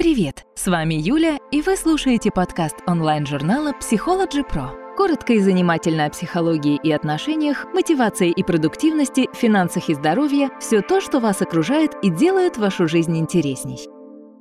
Привет, с вами Юля, и вы слушаете подкаст онлайн-журнала Psychology Pro. Коротко и занимательно о психологии и отношениях, мотивации и продуктивности, финансах и здоровье – все то, что вас окружает и делает вашу жизнь интересней.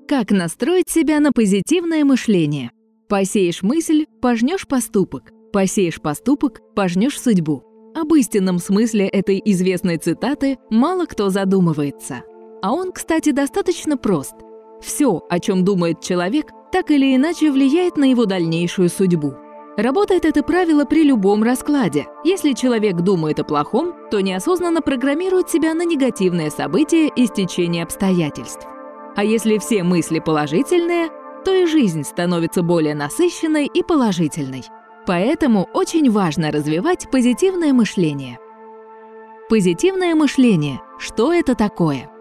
Как настроить себя на позитивное мышление? Посеешь мысль – пожнешь поступок. Посеешь поступок – пожнешь судьбу. Об истинном смысле этой известной цитаты мало кто задумывается. А он, кстати, достаточно прост – все, о чем думает человек, так или иначе влияет на его дальнейшую судьбу. Работает это правило при любом раскладе. Если человек думает о плохом, то неосознанно программирует себя на негативные события и стечение обстоятельств. А если все мысли положительные, то и жизнь становится более насыщенной и положительной. Поэтому очень важно развивать позитивное мышление. Позитивное мышление – что это такое?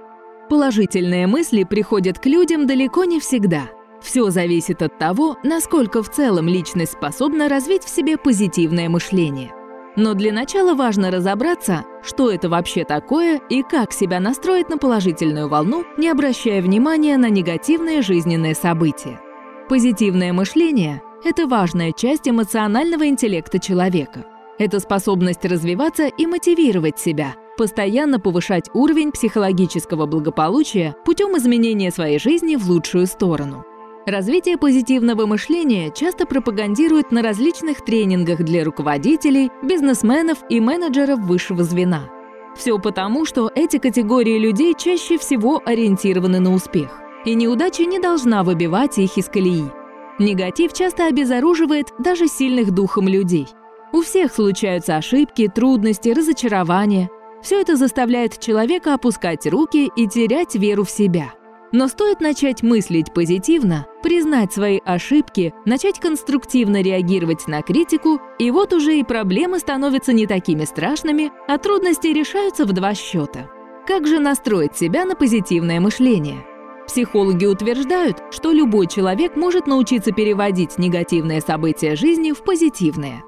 Положительные мысли приходят к людям далеко не всегда. Все зависит от того, насколько в целом личность способна развить в себе позитивное мышление. Но для начала важно разобраться, что это вообще такое и как себя настроить на положительную волну, не обращая внимания на негативные жизненные события. Позитивное мышление – это важная часть эмоционального интеллекта человека. Это способность развиваться и мотивировать себя – постоянно повышать уровень психологического благополучия путем изменения своей жизни в лучшую сторону. Развитие позитивного мышления часто пропагандируют на различных тренингах для руководителей, бизнесменов и менеджеров высшего звена. Все потому, что эти категории людей чаще всего ориентированы на успех, и неудача не должна выбивать их из колеи. Негатив часто обезоруживает даже сильных духом людей. У всех случаются ошибки, трудности, разочарования, все это заставляет человека опускать руки и терять веру в себя. Но стоит начать мыслить позитивно, признать свои ошибки, начать конструктивно реагировать на критику, и вот уже и проблемы становятся не такими страшными, а трудности решаются в два счета. Как же настроить себя на позитивное мышление? Психологи утверждают, что любой человек может научиться переводить негативные события жизни в позитивные.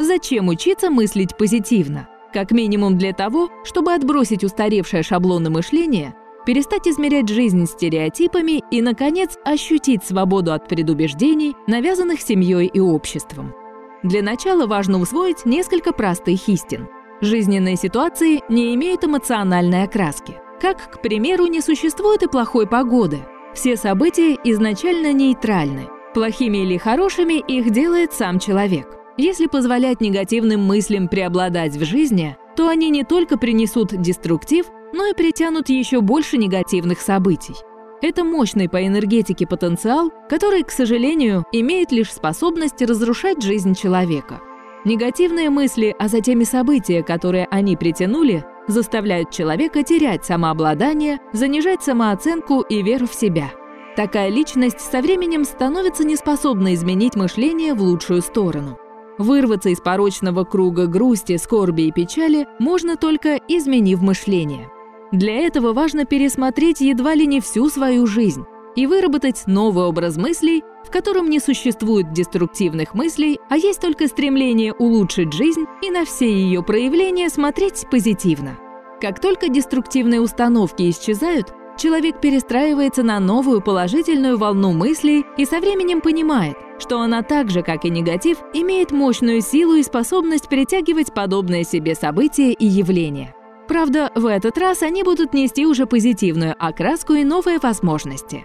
Зачем учиться мыслить позитивно? Как минимум для того, чтобы отбросить устаревшее шаблоны мышления, перестать измерять жизнь стереотипами и, наконец, ощутить свободу от предубеждений, навязанных семьей и обществом. Для начала важно усвоить несколько простых истин. Жизненные ситуации не имеют эмоциональной окраски. Как, к примеру, не существует и плохой погоды. Все события изначально нейтральны. Плохими или хорошими их делает сам человек. Если позволять негативным мыслям преобладать в жизни, то они не только принесут деструктив, но и притянут еще больше негативных событий. Это мощный по энергетике потенциал, который, к сожалению, имеет лишь способность разрушать жизнь человека. Негативные мысли, а затем и события, которые они притянули, заставляют человека терять самообладание, занижать самооценку и веру в себя. Такая личность со временем становится неспособна изменить мышление в лучшую сторону. Вырваться из порочного круга грусти, скорби и печали можно только изменив мышление. Для этого важно пересмотреть едва ли не всю свою жизнь и выработать новый образ мыслей, в котором не существует деструктивных мыслей, а есть только стремление улучшить жизнь и на все ее проявления смотреть позитивно. Как только деструктивные установки исчезают, человек перестраивается на новую положительную волну мыслей и со временем понимает, что она так же, как и негатив, имеет мощную силу и способность притягивать подобные себе события и явления. Правда, в этот раз они будут нести уже позитивную окраску и новые возможности.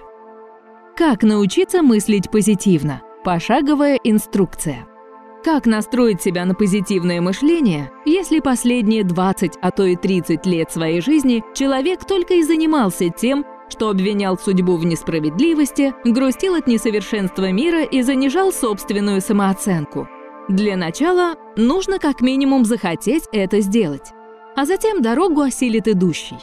Как научиться мыслить позитивно? Пошаговая инструкция. Как настроить себя на позитивное мышление, если последние 20, а то и 30 лет своей жизни человек только и занимался тем, что обвинял судьбу в несправедливости, грустил от несовершенства мира и занижал собственную самооценку. Для начала нужно как минимум захотеть это сделать, а затем дорогу осилит идущий.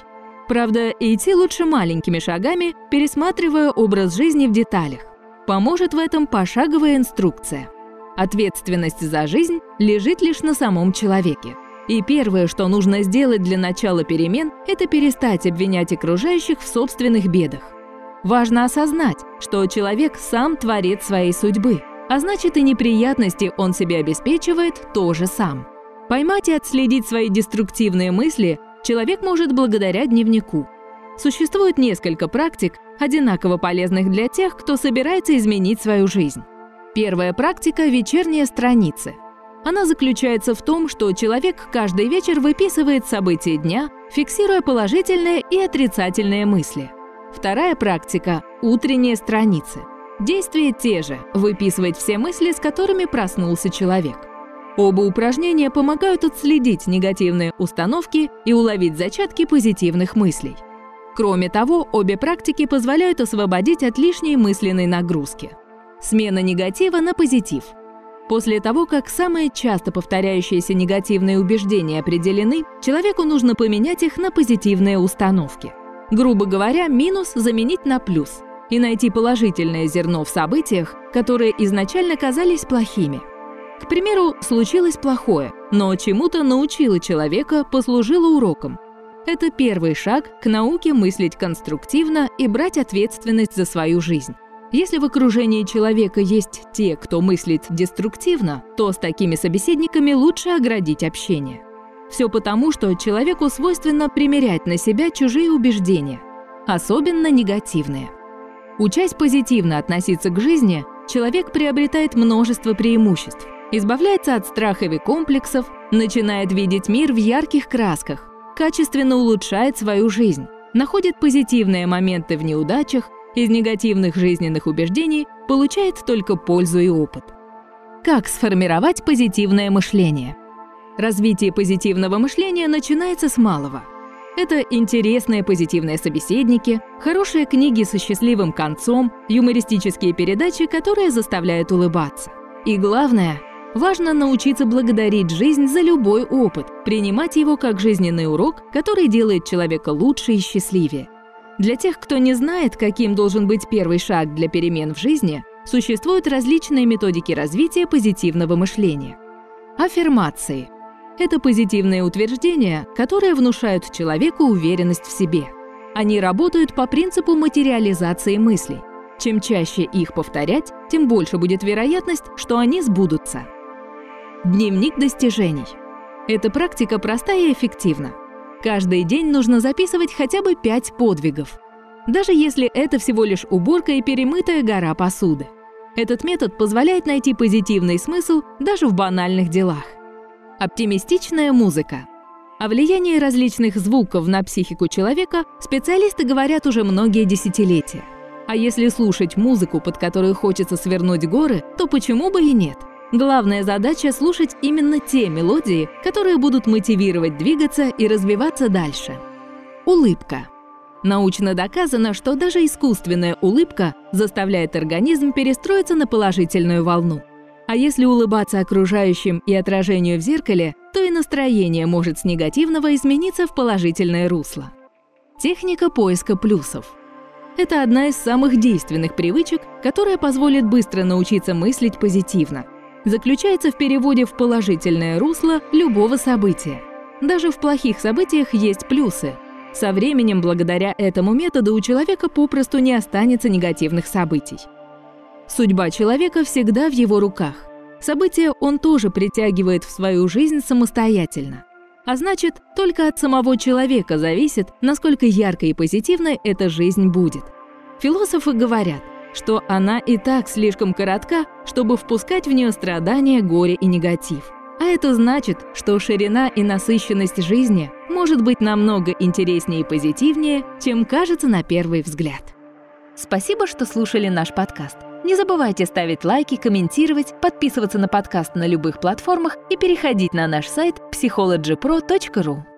Правда, идти лучше маленькими шагами, пересматривая образ жизни в деталях. Поможет в этом пошаговая инструкция. Ответственность за жизнь лежит лишь на самом человеке – и первое, что нужно сделать для начала перемен, это перестать обвинять окружающих в собственных бедах. Важно осознать, что человек сам творец своей судьбы, а значит и неприятности он себе обеспечивает тоже сам. Поймать и отследить свои деструктивные мысли человек может благодаря дневнику. существует несколько практик, одинаково полезных для тех, кто собирается изменить свою жизнь. Первая практика – вечерние страницы. Она заключается в том, что человек каждый вечер выписывает события дня, фиксируя положительные и отрицательные мысли. Вторая практика – утренние страницы. Действия те же – выписывать все мысли, с которыми проснулся человек. Оба упражнения помогают отследить негативные установки и уловить зачатки позитивных мыслей. Кроме того, обе практики позволяют освободить от лишней мысленной нагрузки. Смена негатива на позитив. После того, как самые часто повторяющиеся негативные убеждения определены, человеку нужно поменять их на позитивные установки. Грубо говоря, минус заменить на плюс и найти положительное зерно в событиях, которые изначально казались плохими. К примеру, случилось плохое, но чему-то научило человека, послужило уроком. Это первый шаг к науке мыслить конструктивно и брать ответственность за свою жизнь. Если в окружении человека есть те, кто мыслит деструктивно, то с такими собеседниками лучше оградить общение. Все потому, что человеку свойственно примерять на себя чужие убеждения, особенно негативные. Учась позитивно относиться к жизни, человек приобретает множество преимуществ, избавляется от страхов и комплексов, начинает видеть мир в ярких красках, качественно улучшает свою жизнь, находит позитивные моменты в неудачах, из негативных жизненных убеждений получает только пользу и опыт. Как сформировать позитивное мышление? Развитие позитивного мышления начинается с малого – это интересные позитивные собеседники, хорошие книги со счастливым концом, юмористические передачи, которые заставляют улыбаться. И главное, важно научиться благодарить жизнь за любой опыт, принимать его как жизненный урок, который делает человека лучше и счастливее. Для тех, кто не знает, каким должен быть первый шаг для перемен в жизни, существуют различные методики развития позитивного мышления. Аффирмации – это позитивные утверждения, которые внушают человеку уверенность в себе. Они работают по принципу материализации мыслей. Чем чаще их повторять, тем больше будет вероятность, что они сбудутся. Дневник достижений. Эта практика простая и эффективна. Каждый день нужно записывать хотя бы пять подвигов. Даже если это всего лишь уборка и перемытая гора посуды. Этот метод позволяет найти позитивный смысл даже в банальных делах. Оптимистичная музыка. О влиянии различных звуков на психику человека специалисты говорят уже многие десятилетия. А если слушать музыку, под которую хочется свернуть горы, то почему бы и нет? Главная задача – слушать именно те мелодии, которые будут мотивировать двигаться и развиваться дальше. Улыбка. Научно доказано, что даже искусственная улыбка заставляет организм перестроиться на положительную волну. А если улыбаться окружающим и отражению в зеркале, то и настроение может с негативного измениться в положительное русло. Техника поиска плюсов. Это одна из самых действенных привычек, которая позволит быстро научиться мыслить позитивно. Заключается в переводе в положительное русло любого события. Даже в плохих событиях есть плюсы. Со временем, благодаря этому методу, у человека попросту не останется негативных событий. Судьба человека всегда в его руках. События он тоже притягивает в свою жизнь самостоятельно. А значит, только от самого человека зависит, насколько яркой и позитивной эта жизнь будет. Философы говорят, что она и так слишком коротка, чтобы впускать в нее страдания, горе и негатив. А это значит, что ширина и насыщенность жизни может быть намного интереснее и позитивнее, чем кажется на первый взгляд. Спасибо, что слушали наш подкаст. Не забывайте ставить лайки, комментировать, подписываться на подкаст на любых платформах и переходить на наш сайт psychologypro.ru.